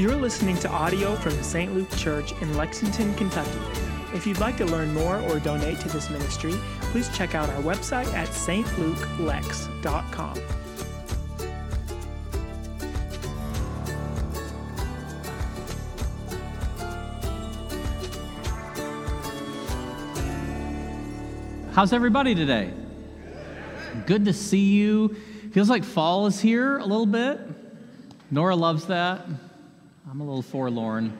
You're listening to audio from the St. Luke Church in Lexington, Kentucky. If you'd like to learn more or donate to this ministry, please check out our website at stlukelex.com. How's everybody today? Good to see you. Feels like fall is here a little bit. Nora loves that. I'm a little forlorn.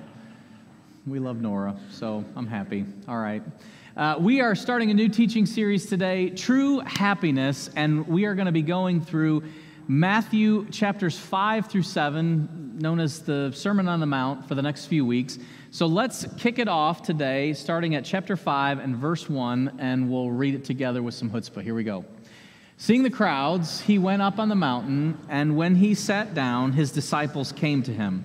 We love Nora, so I'm happy. All right. Uh, we are starting a new teaching series today, True Happiness, and we are going to be going through Matthew chapters 5 through 7, known as the Sermon on the Mount, for the next few weeks. So let's kick it off today, starting at chapter 5 and verse 1, and we'll read it together with some chutzpah. Here we go. Seeing the crowds, he went up on the mountain, and when he sat down, his disciples came to him.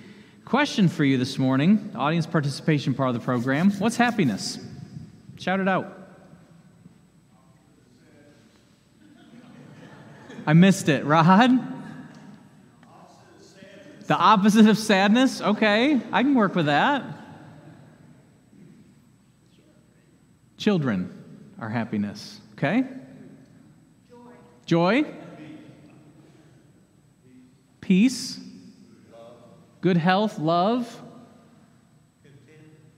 Question for you this morning, audience participation part of the program. What's happiness? Shout it out. I missed it. Rod? The opposite of sadness? Okay, I can work with that. Children are happiness. Okay? Joy. Joy. Peace. Good health, love.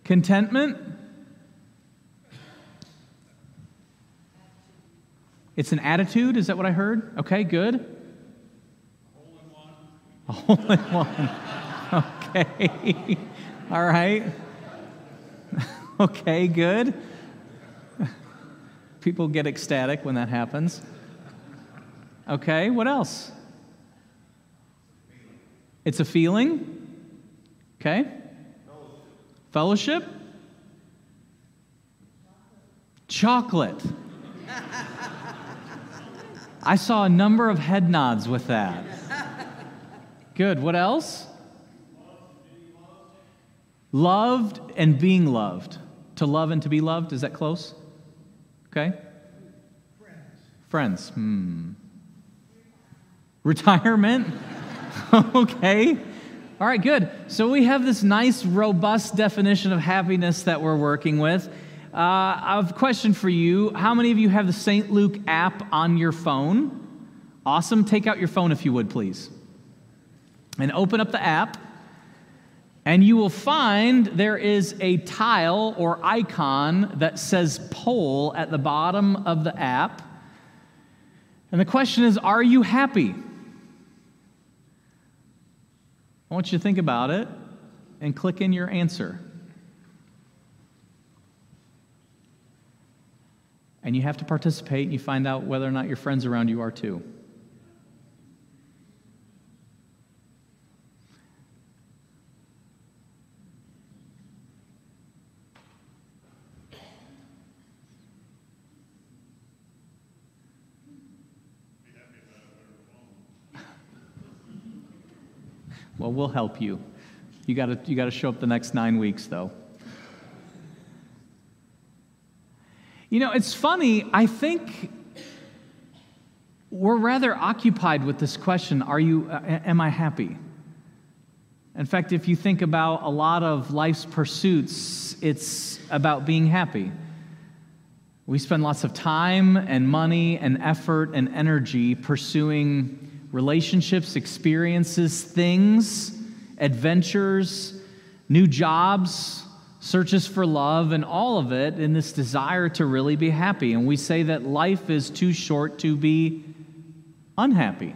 Contentment. It's an attitude, is that what I heard? Okay, good. A hole in one. Okay. All right. Okay, good. People get ecstatic when that happens. Okay, what else? It's a feeling. Okay? Fellowship. Chocolate. I saw a number of head nods with that. Good. What else? Loved and being loved. To love and to be loved, is that close? Okay. Friends. Friends. Hmm. Retirement. okay. All right, good. So we have this nice, robust definition of happiness that we're working with. Uh, I have a question for you. How many of you have the St. Luke app on your phone? Awesome. Take out your phone if you would, please. And open up the app. And you will find there is a tile or icon that says poll at the bottom of the app. And the question is Are you happy? I want you to think about it and click in your answer. And you have to participate, and you find out whether or not your friends around you are too. Well, we'll help you. You got you to show up the next nine weeks, though. You know, it's funny. I think we're rather occupied with this question Are you, uh, am I happy? In fact, if you think about a lot of life's pursuits, it's about being happy. We spend lots of time and money and effort and energy pursuing relationships, experiences, things, adventures, new jobs, searches for love, and all of it in this desire to really be happy. And we say that life is too short to be unhappy.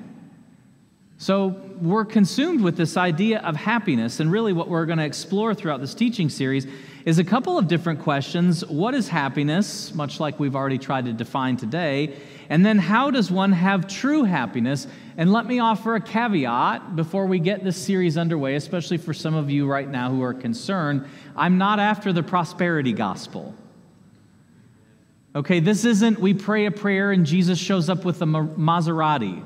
So we're consumed with this idea of happiness. And really, what we're going to explore throughout this teaching series is a couple of different questions. What is happiness, much like we've already tried to define today? And then, how does one have true happiness? And let me offer a caveat before we get this series underway, especially for some of you right now who are concerned. I'm not after the prosperity gospel. Okay, this isn't we pray a prayer and Jesus shows up with a Maserati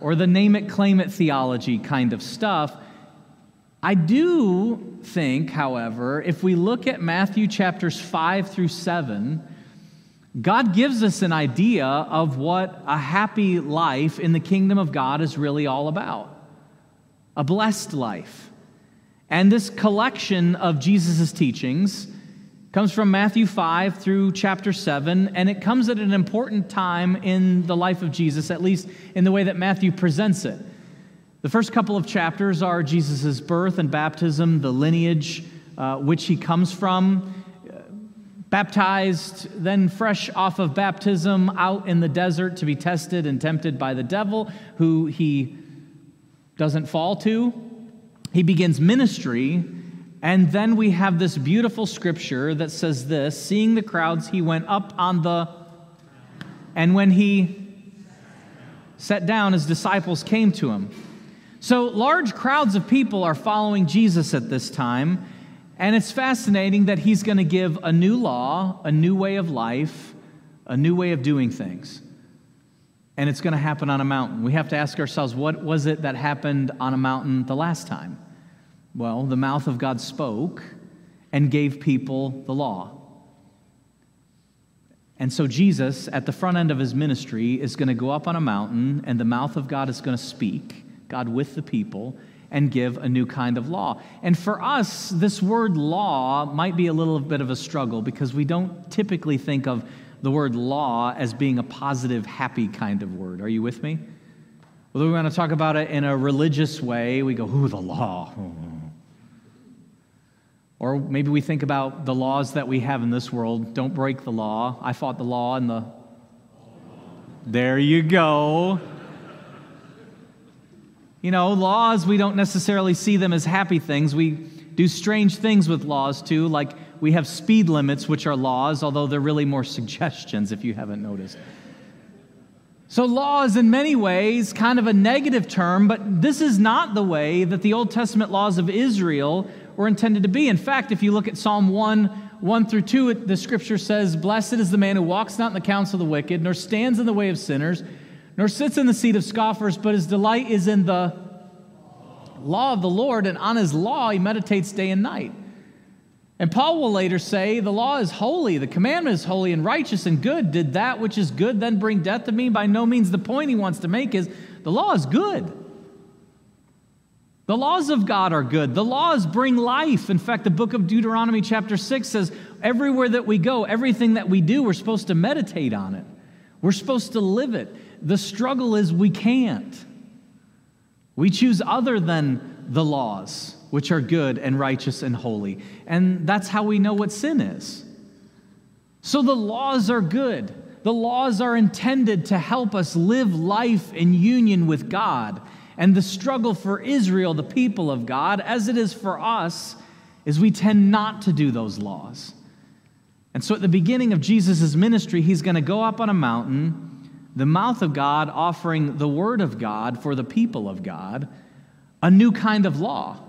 or the name it, claim it theology kind of stuff. I do think, however, if we look at Matthew chapters 5 through 7, God gives us an idea of what a happy life in the kingdom of God is really all about a blessed life. And this collection of Jesus' teachings comes from Matthew 5 through chapter 7, and it comes at an important time in the life of Jesus, at least in the way that Matthew presents it. The first couple of chapters are Jesus' birth and baptism, the lineage uh, which he comes from, baptized, then fresh off of baptism, out in the desert to be tested and tempted by the devil, who he doesn't fall to. He begins ministry and then we have this beautiful scripture that says this Seeing the crowds, he went up on the. And when he sat down, his disciples came to him. So large crowds of people are following Jesus at this time. And it's fascinating that he's going to give a new law, a new way of life, a new way of doing things. And it's going to happen on a mountain. We have to ask ourselves what was it that happened on a mountain the last time? Well, the mouth of God spoke and gave people the law. And so Jesus, at the front end of his ministry, is going to go up on a mountain, and the mouth of God is going to speak, God with the people, and give a new kind of law. And for us, this word law might be a little bit of a struggle because we don't typically think of the word law as being a positive, happy kind of word. Are you with me? Whether we want to talk about it in a religious way, we go, ooh, the law. Or maybe we think about the laws that we have in this world. Don't break the law. I fought the law and the. There you go. You know, laws, we don't necessarily see them as happy things. We do strange things with laws too, like we have speed limits, which are laws, although they're really more suggestions if you haven't noticed. So, law is in many ways kind of a negative term, but this is not the way that the Old Testament laws of Israel were intended to be. In fact, if you look at Psalm 1, 1 through 2, the scripture says, Blessed is the man who walks not in the counsel of the wicked, nor stands in the way of sinners, nor sits in the seat of scoffers, but his delight is in the law of the Lord, and on his law he meditates day and night. And Paul will later say, The law is holy, the commandment is holy and righteous and good. Did that which is good then bring death to me? By no means. The point he wants to make is the law is good. The laws of God are good. The laws bring life. In fact, the book of Deuteronomy, chapter 6, says everywhere that we go, everything that we do, we're supposed to meditate on it. We're supposed to live it. The struggle is we can't. We choose other than the laws, which are good and righteous and holy. And that's how we know what sin is. So the laws are good. The laws are intended to help us live life in union with God and the struggle for Israel, the people of God, as it is for us, is we tend not to do those laws. And so at the beginning of Jesus' ministry, he's going to go up on a mountain, the mouth of God offering the word of God for the people of God, a new kind of law.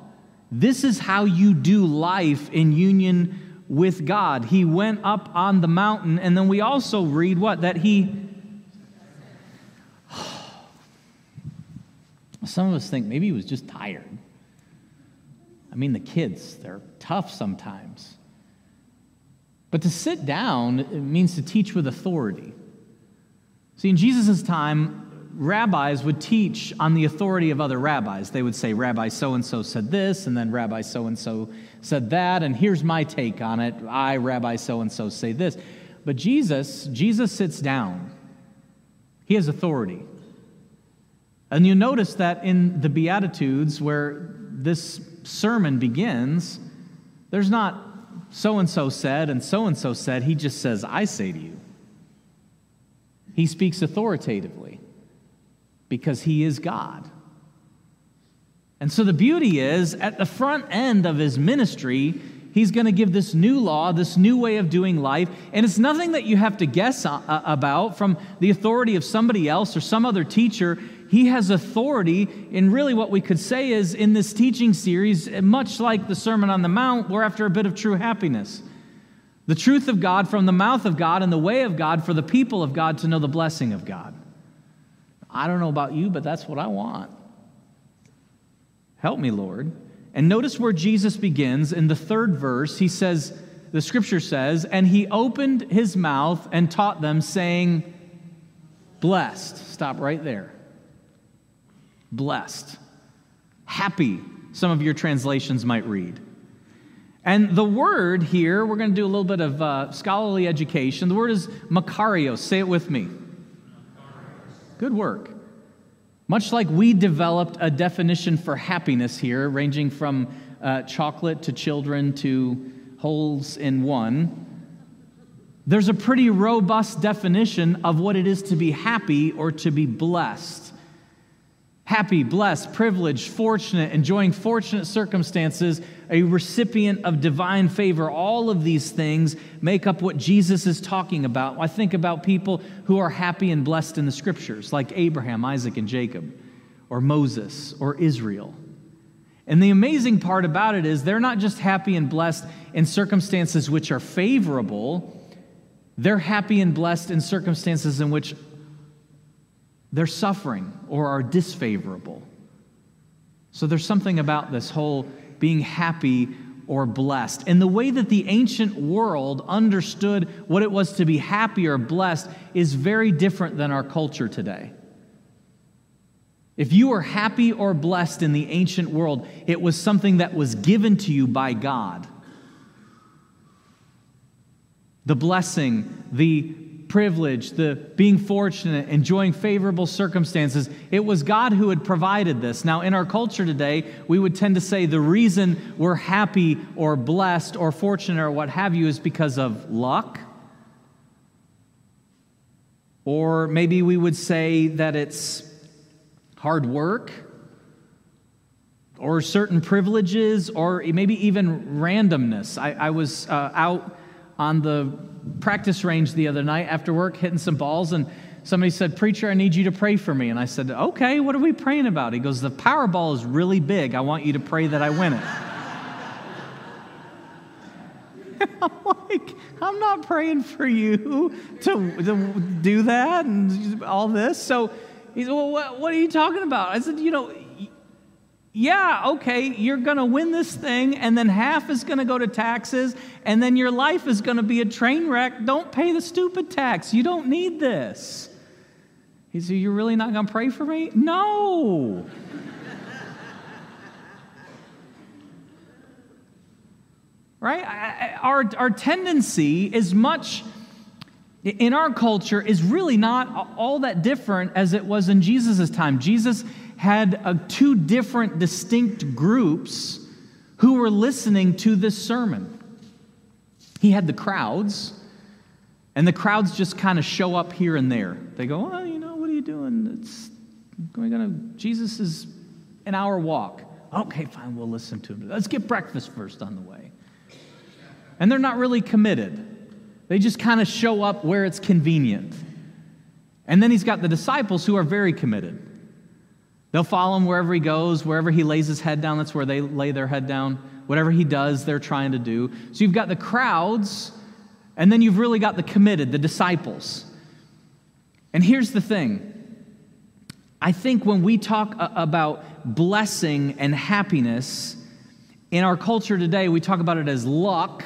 This is how you do life in union with God. He went up on the mountain, and then we also read what? That he Some of us think maybe he was just tired. I mean, the kids, they're tough sometimes. But to sit down means to teach with authority. See, in Jesus' time, rabbis would teach on the authority of other rabbis. They would say, Rabbi so and so said this, and then Rabbi so and so said that, and here's my take on it. I, Rabbi so and so, say this. But Jesus, Jesus sits down. He has authority. And you notice that in the Beatitudes, where this sermon begins, there's not so and so said and so and so said. He just says, I say to you. He speaks authoritatively because he is God. And so the beauty is, at the front end of his ministry, he's going to give this new law, this new way of doing life. And it's nothing that you have to guess uh, uh, about from the authority of somebody else or some other teacher. He has authority in really what we could say is in this teaching series, much like the Sermon on the Mount, we're after a bit of true happiness. The truth of God from the mouth of God and the way of God for the people of God to know the blessing of God. I don't know about you, but that's what I want. Help me, Lord. And notice where Jesus begins in the third verse. He says, the scripture says, and he opened his mouth and taught them, saying, Blessed. Stop right there. Blessed. Happy, some of your translations might read. And the word here, we're going to do a little bit of uh, scholarly education. The word is makarios. Say it with me. Good work. Much like we developed a definition for happiness here, ranging from uh, chocolate to children to holes in one, there's a pretty robust definition of what it is to be happy or to be blessed happy, blessed, privileged, fortunate, enjoying fortunate circumstances, a recipient of divine favor. All of these things make up what Jesus is talking about. I think about people who are happy and blessed in the scriptures, like Abraham, Isaac, and Jacob, or Moses, or Israel. And the amazing part about it is they're not just happy and blessed in circumstances which are favorable, they're happy and blessed in circumstances in which they're suffering or are disfavorable. So there's something about this whole being happy or blessed. And the way that the ancient world understood what it was to be happy or blessed is very different than our culture today. If you were happy or blessed in the ancient world, it was something that was given to you by God. The blessing, the privilege, the being fortunate, enjoying favorable circumstances. It was God who had provided this. Now, in our culture today, we would tend to say the reason we're happy or blessed or fortunate or what have you is because of luck. Or maybe we would say that it's hard work or certain privileges or maybe even randomness. I, I was uh, out on the practice range the other night after work, hitting some balls, and somebody said, Preacher, I need you to pray for me. And I said, Okay, what are we praying about? He goes, The Powerball is really big. I want you to pray that I win it. I'm like, I'm not praying for you to, to do that and all this. So he said, Well, what, what are you talking about? I said, You know, yeah, okay, you're going to win this thing, and then half is going to go to taxes, and then your life is going to be a train wreck. Don't pay the stupid tax. You don't need this. He said, You're really not going to pray for me? No. right? Our, our tendency is much in our culture is really not all that different as it was in Jesus' time. Jesus had uh, two different distinct groups who were listening to this sermon. He had the crowds, and the crowds just kind of show up here and there. They go, Well, you know, what are you doing? It's, gonna, Jesus is an hour walk. Okay, fine, we'll listen to him. Let's get breakfast first on the way. And they're not really committed, they just kind of show up where it's convenient. And then he's got the disciples who are very committed. They'll follow him wherever he goes, wherever he lays his head down, that's where they lay their head down. Whatever he does, they're trying to do. So you've got the crowds, and then you've really got the committed, the disciples. And here's the thing I think when we talk about blessing and happiness, in our culture today, we talk about it as luck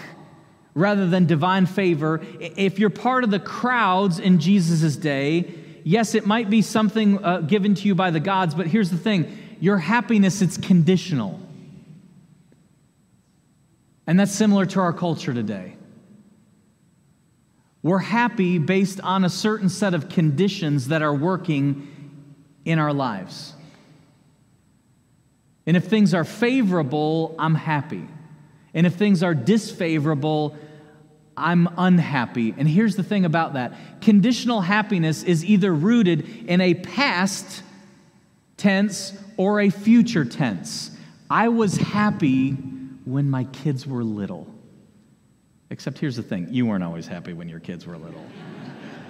rather than divine favor. If you're part of the crowds in Jesus' day, yes, it might be something uh, given to you by the gods, but here's the thing your happiness, it's conditional. And that's similar to our culture today. We're happy based on a certain set of conditions that are working in our lives. And if things are favorable, I'm happy. And if things are disfavorable, I'm unhappy. And here's the thing about that conditional happiness is either rooted in a past tense or a future tense. I was happy when my kids were little. Except here's the thing you weren't always happy when your kids were little.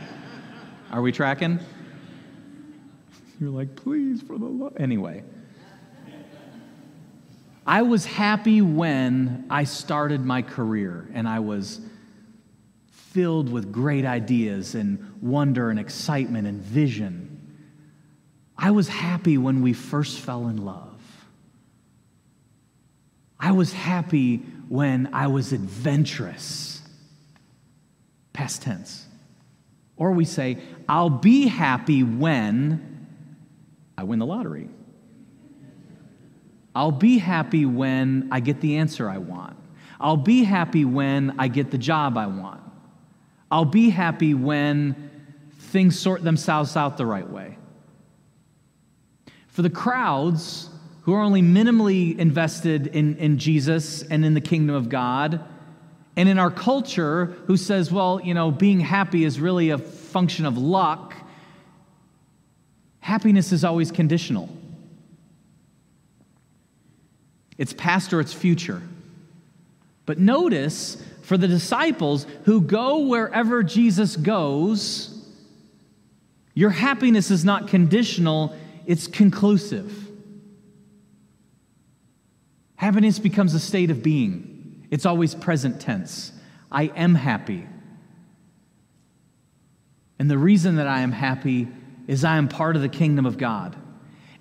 Are we tracking? You're like, please, for the love. Anyway. I was happy when I started my career and I was filled with great ideas and wonder and excitement and vision. I was happy when we first fell in love. I was happy when I was adventurous. Past tense. Or we say, I'll be happy when I win the lottery. I'll be happy when I get the answer I want. I'll be happy when I get the job I want. I'll be happy when things sort themselves out the right way. For the crowds who are only minimally invested in, in Jesus and in the kingdom of God, and in our culture who says, well, you know, being happy is really a function of luck, happiness is always conditional. It's past or it's future. But notice for the disciples who go wherever Jesus goes, your happiness is not conditional, it's conclusive. Happiness becomes a state of being, it's always present tense. I am happy. And the reason that I am happy is I am part of the kingdom of God.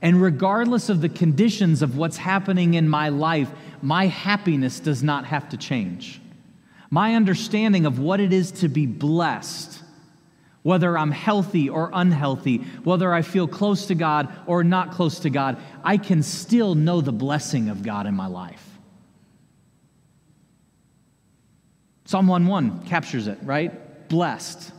And regardless of the conditions of what's happening in my life, my happiness does not have to change. My understanding of what it is to be blessed, whether I'm healthy or unhealthy, whether I feel close to God or not close to God, I can still know the blessing of God in my life. Psalm 1 1 captures it, right? Blessed.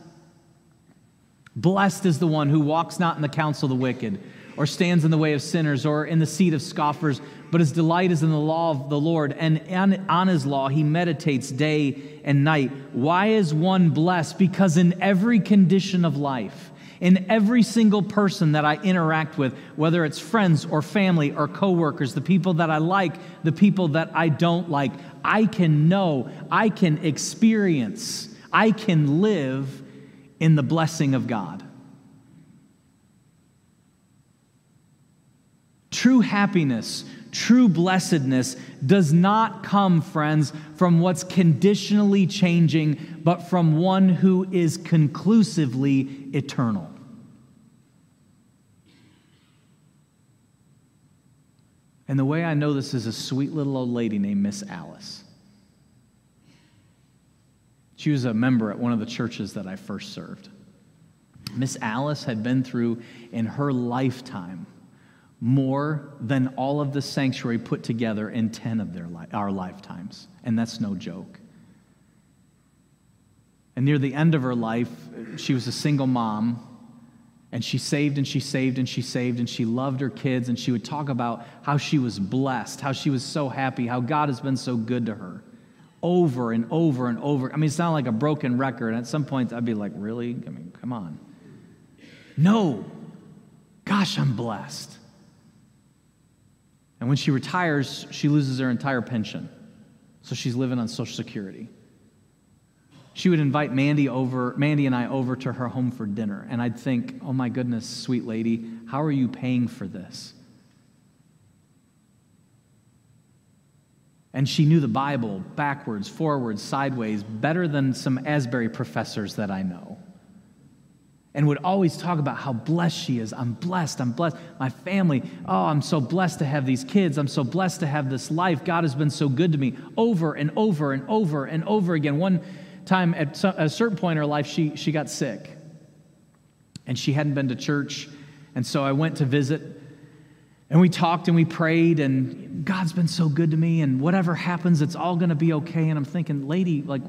Blessed is the one who walks not in the counsel of the wicked or stands in the way of sinners or in the seat of scoffers, but his delight is in the law of the Lord, and on his law he meditates day and night. Why is one blessed? Because in every condition of life, in every single person that I interact with, whether it's friends or family or coworkers, the people that I like, the people that I don't like, I can know, I can experience, I can live in the blessing of God. True happiness, true blessedness does not come, friends, from what's conditionally changing, but from one who is conclusively eternal. And the way I know this is a sweet little old lady named Miss Alice. She was a member at one of the churches that I first served. Miss Alice had been through in her lifetime more than all of the sanctuary put together in 10 of their li- our lifetimes. And that's no joke. And near the end of her life, she was a single mom, and she saved and she saved and she saved, and she loved her kids, and she would talk about how she was blessed, how she was so happy, how God has been so good to her over and over and over. I mean, it sounded like a broken record. And at some point, I'd be like, really? I mean, come on. No. Gosh, I'm blessed. And when she retires, she loses her entire pension. So she's living on Social Security. She would invite Mandy over, Mandy and I over to her home for dinner. And I'd think, oh my goodness, sweet lady, how are you paying for this? And she knew the Bible backwards, forwards, sideways better than some Asbury professors that I know and would always talk about how blessed she is. I'm blessed. I'm blessed. My family, oh, I'm so blessed to have these kids. I'm so blessed to have this life. God has been so good to me over and over and over and over again. One time at a certain point in her life, she, she got sick and she hadn't been to church. And so I went to visit and we talked and we prayed and God's been so good to me and whatever happens, it's all going to be okay. And I'm thinking, lady, like,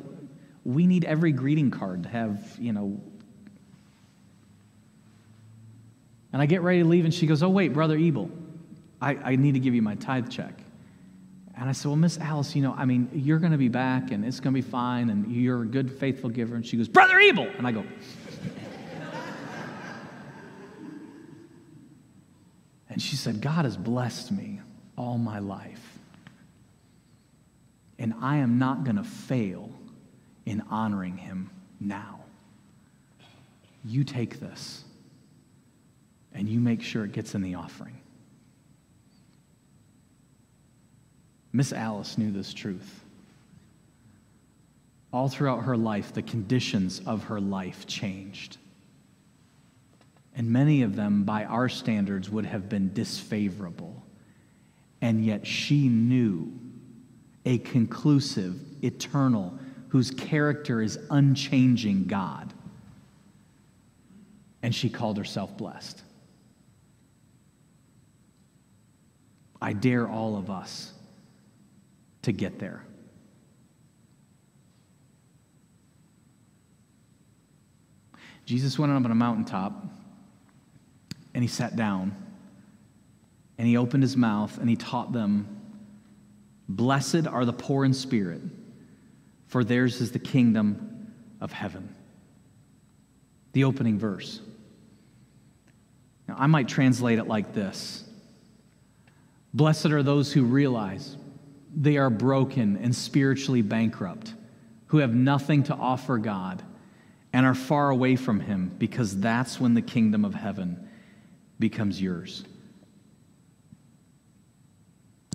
we need every greeting card to have, you know, And I get ready to leave, and she goes, Oh, wait, Brother Ebel, I, I need to give you my tithe check. And I said, Well, Miss Alice, you know, I mean, you're going to be back and it's going to be fine and you're a good, faithful giver. And she goes, Brother Evil. And I go, And she said, God has blessed me all my life. And I am not going to fail in honoring him now. You take this and you make sure it gets in the offering. Miss Alice knew this truth. All throughout her life, the conditions of her life changed. And many of them, by our standards, would have been disfavorable. And yet she knew a conclusive, eternal, whose character is unchanging God. And she called herself blessed. I dare all of us to get there. Jesus went up on a mountaintop and he sat down and he opened his mouth and he taught them Blessed are the poor in spirit, for theirs is the kingdom of heaven. The opening verse. Now, I might translate it like this Blessed are those who realize they are broken and spiritually bankrupt, who have nothing to offer God and are far away from Him, because that's when the kingdom of heaven becomes yours.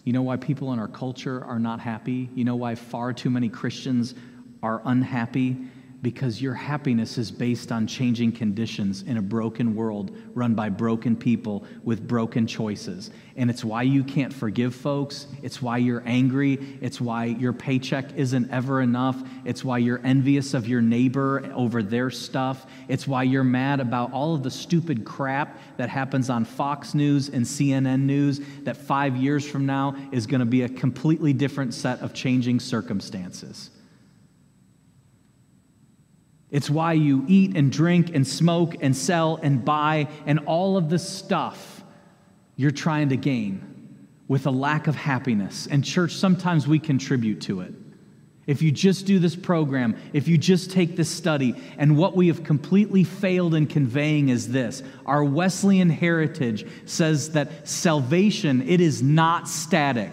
You know why people in our culture are not happy? You know why far too many Christians are unhappy? Because your happiness is based on changing conditions in a broken world run by broken people with broken choices. And it's why you can't forgive folks. It's why you're angry. It's why your paycheck isn't ever enough. It's why you're envious of your neighbor over their stuff. It's why you're mad about all of the stupid crap that happens on Fox News and CNN News that five years from now is going to be a completely different set of changing circumstances. It's why you eat and drink and smoke and sell and buy and all of the stuff you're trying to gain with a lack of happiness. And, church, sometimes we contribute to it. If you just do this program, if you just take this study, and what we have completely failed in conveying is this our Wesleyan heritage says that salvation, it is not static.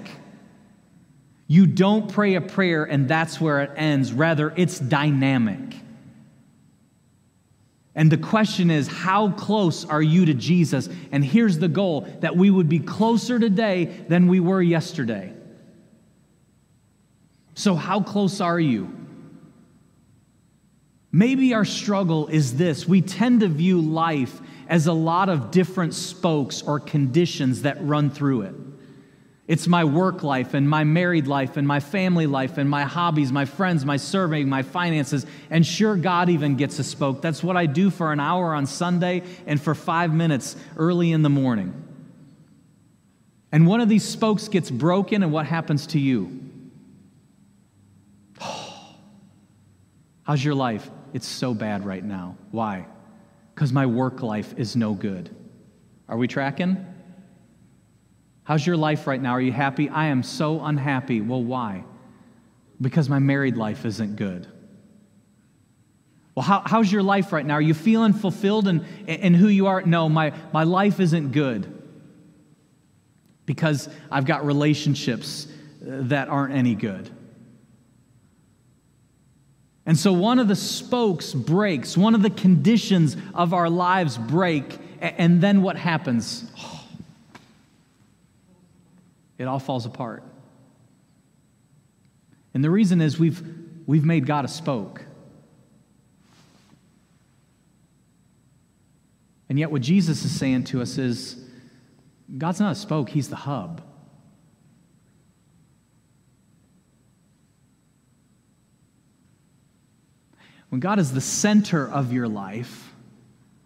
You don't pray a prayer and that's where it ends. Rather, it's dynamic. And the question is, how close are you to Jesus? And here's the goal that we would be closer today than we were yesterday. So, how close are you? Maybe our struggle is this we tend to view life as a lot of different spokes or conditions that run through it. It's my work life and my married life and my family life and my hobbies, my friends, my serving, my finances. And sure, God even gets a spoke. That's what I do for an hour on Sunday and for five minutes early in the morning. And one of these spokes gets broken, and what happens to you? How's your life? It's so bad right now. Why? Because my work life is no good. Are we tracking? How's your life right now? Are you happy? I am so unhappy. Well, why? Because my married life isn't good. Well, how, how's your life right now? Are you feeling fulfilled in, in who you are? No, my, my life isn't good because I've got relationships that aren't any good. And so one of the spokes breaks, one of the conditions of our lives break, and then what happens? Oh, it all falls apart. And the reason is we've, we've made God a spoke. And yet, what Jesus is saying to us is God's not a spoke, He's the hub. When God is the center of your life,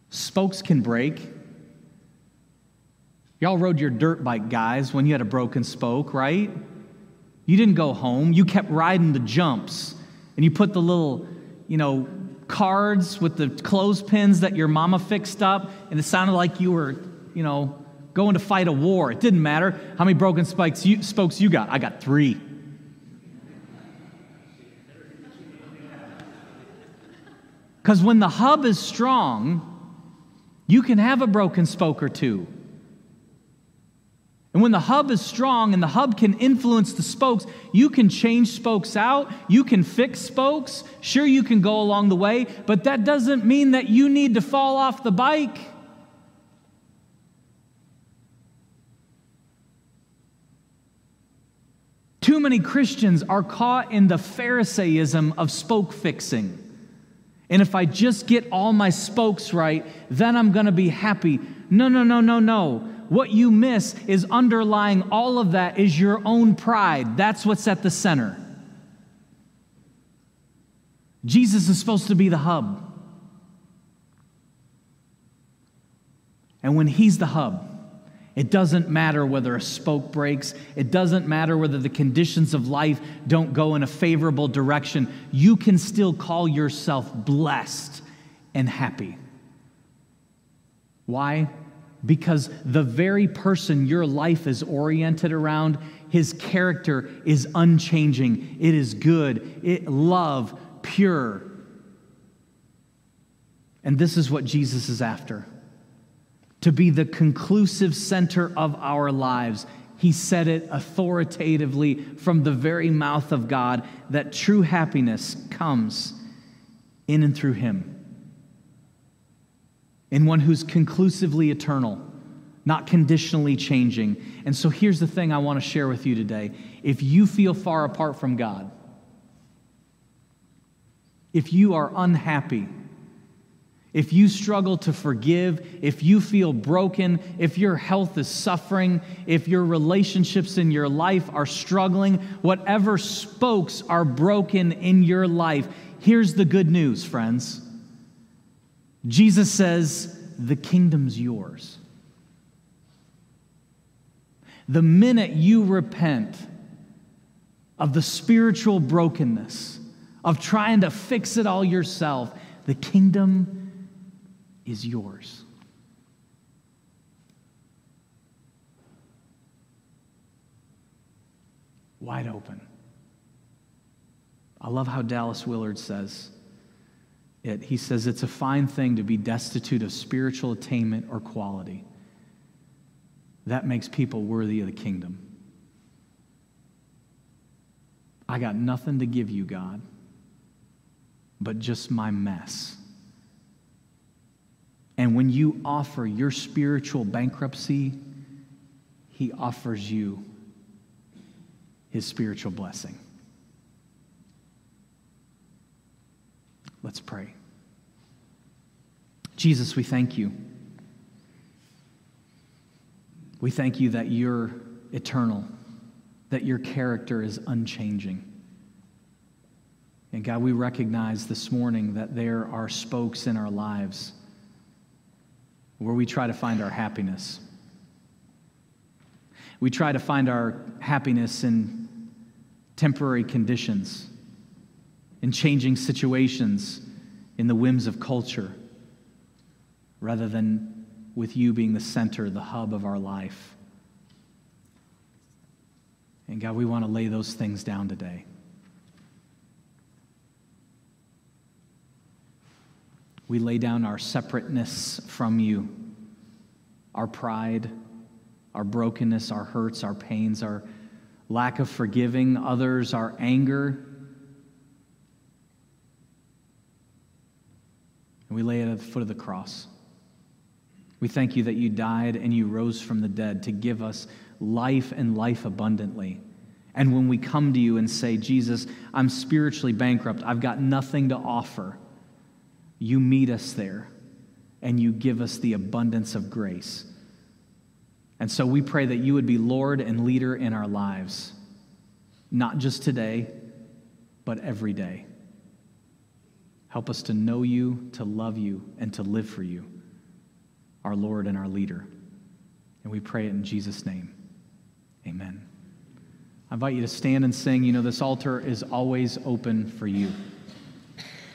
spokes can break, Y'all rode your dirt bike, guys, when you had a broken spoke, right? You didn't go home. You kept riding the jumps. And you put the little, you know, cards with the clothespins that your mama fixed up, and it sounded like you were, you know, going to fight a war. It didn't matter how many broken spikes you, spokes you got. I got three. Because when the hub is strong, you can have a broken spoke or two. And when the hub is strong and the hub can influence the spokes, you can change spokes out, you can fix spokes. Sure, you can go along the way, but that doesn't mean that you need to fall off the bike. Too many Christians are caught in the Pharisaism of spoke fixing. And if I just get all my spokes right, then I'm going to be happy. No, no, no, no, no. What you miss is underlying all of that is your own pride. That's what's at the center. Jesus is supposed to be the hub. And when he's the hub, it doesn't matter whether a spoke breaks. It doesn't matter whether the conditions of life don't go in a favorable direction. You can still call yourself blessed and happy. Why? Because the very person your life is oriented around, his character is unchanging. It is good, it love, pure. And this is what Jesus is after to be the conclusive center of our lives. He said it authoritatively from the very mouth of God that true happiness comes in and through Him in one who's conclusively eternal, not conditionally changing. And so here's the thing I want to share with you today. If you feel far apart from God, if you are unhappy, if you struggle to forgive, if you feel broken, if your health is suffering, if your relationships in your life are struggling, whatever spokes are broken in your life, here's the good news, friends. Jesus says, The kingdom's yours. The minute you repent of the spiritual brokenness, of trying to fix it all yourself, the kingdom is yours. Wide open. I love how Dallas Willard says, it, he says it's a fine thing to be destitute of spiritual attainment or quality. That makes people worthy of the kingdom. I got nothing to give you, God, but just my mess. And when you offer your spiritual bankruptcy, He offers you His spiritual blessing. Let's pray. Jesus, we thank you. We thank you that you're eternal, that your character is unchanging. And God, we recognize this morning that there are spokes in our lives where we try to find our happiness. We try to find our happiness in temporary conditions in changing situations, in the whims of culture, rather than with you being the center, the hub of our life. And God, we want to lay those things down today. We lay down our separateness from you, our pride, our brokenness, our hurts, our pains, our lack of forgiving others, our anger and we lay it at the foot of the cross. We thank you that you died and you rose from the dead to give us life and life abundantly. And when we come to you and say, Jesus, I'm spiritually bankrupt, I've got nothing to offer, you meet us there and you give us the abundance of grace. And so we pray that you would be Lord and leader in our lives, not just today, but every day. Help us to know you, to love you, and to live for you, our Lord and our leader. And we pray it in Jesus' name. Amen. I invite you to stand and sing. You know, this altar is always open for you.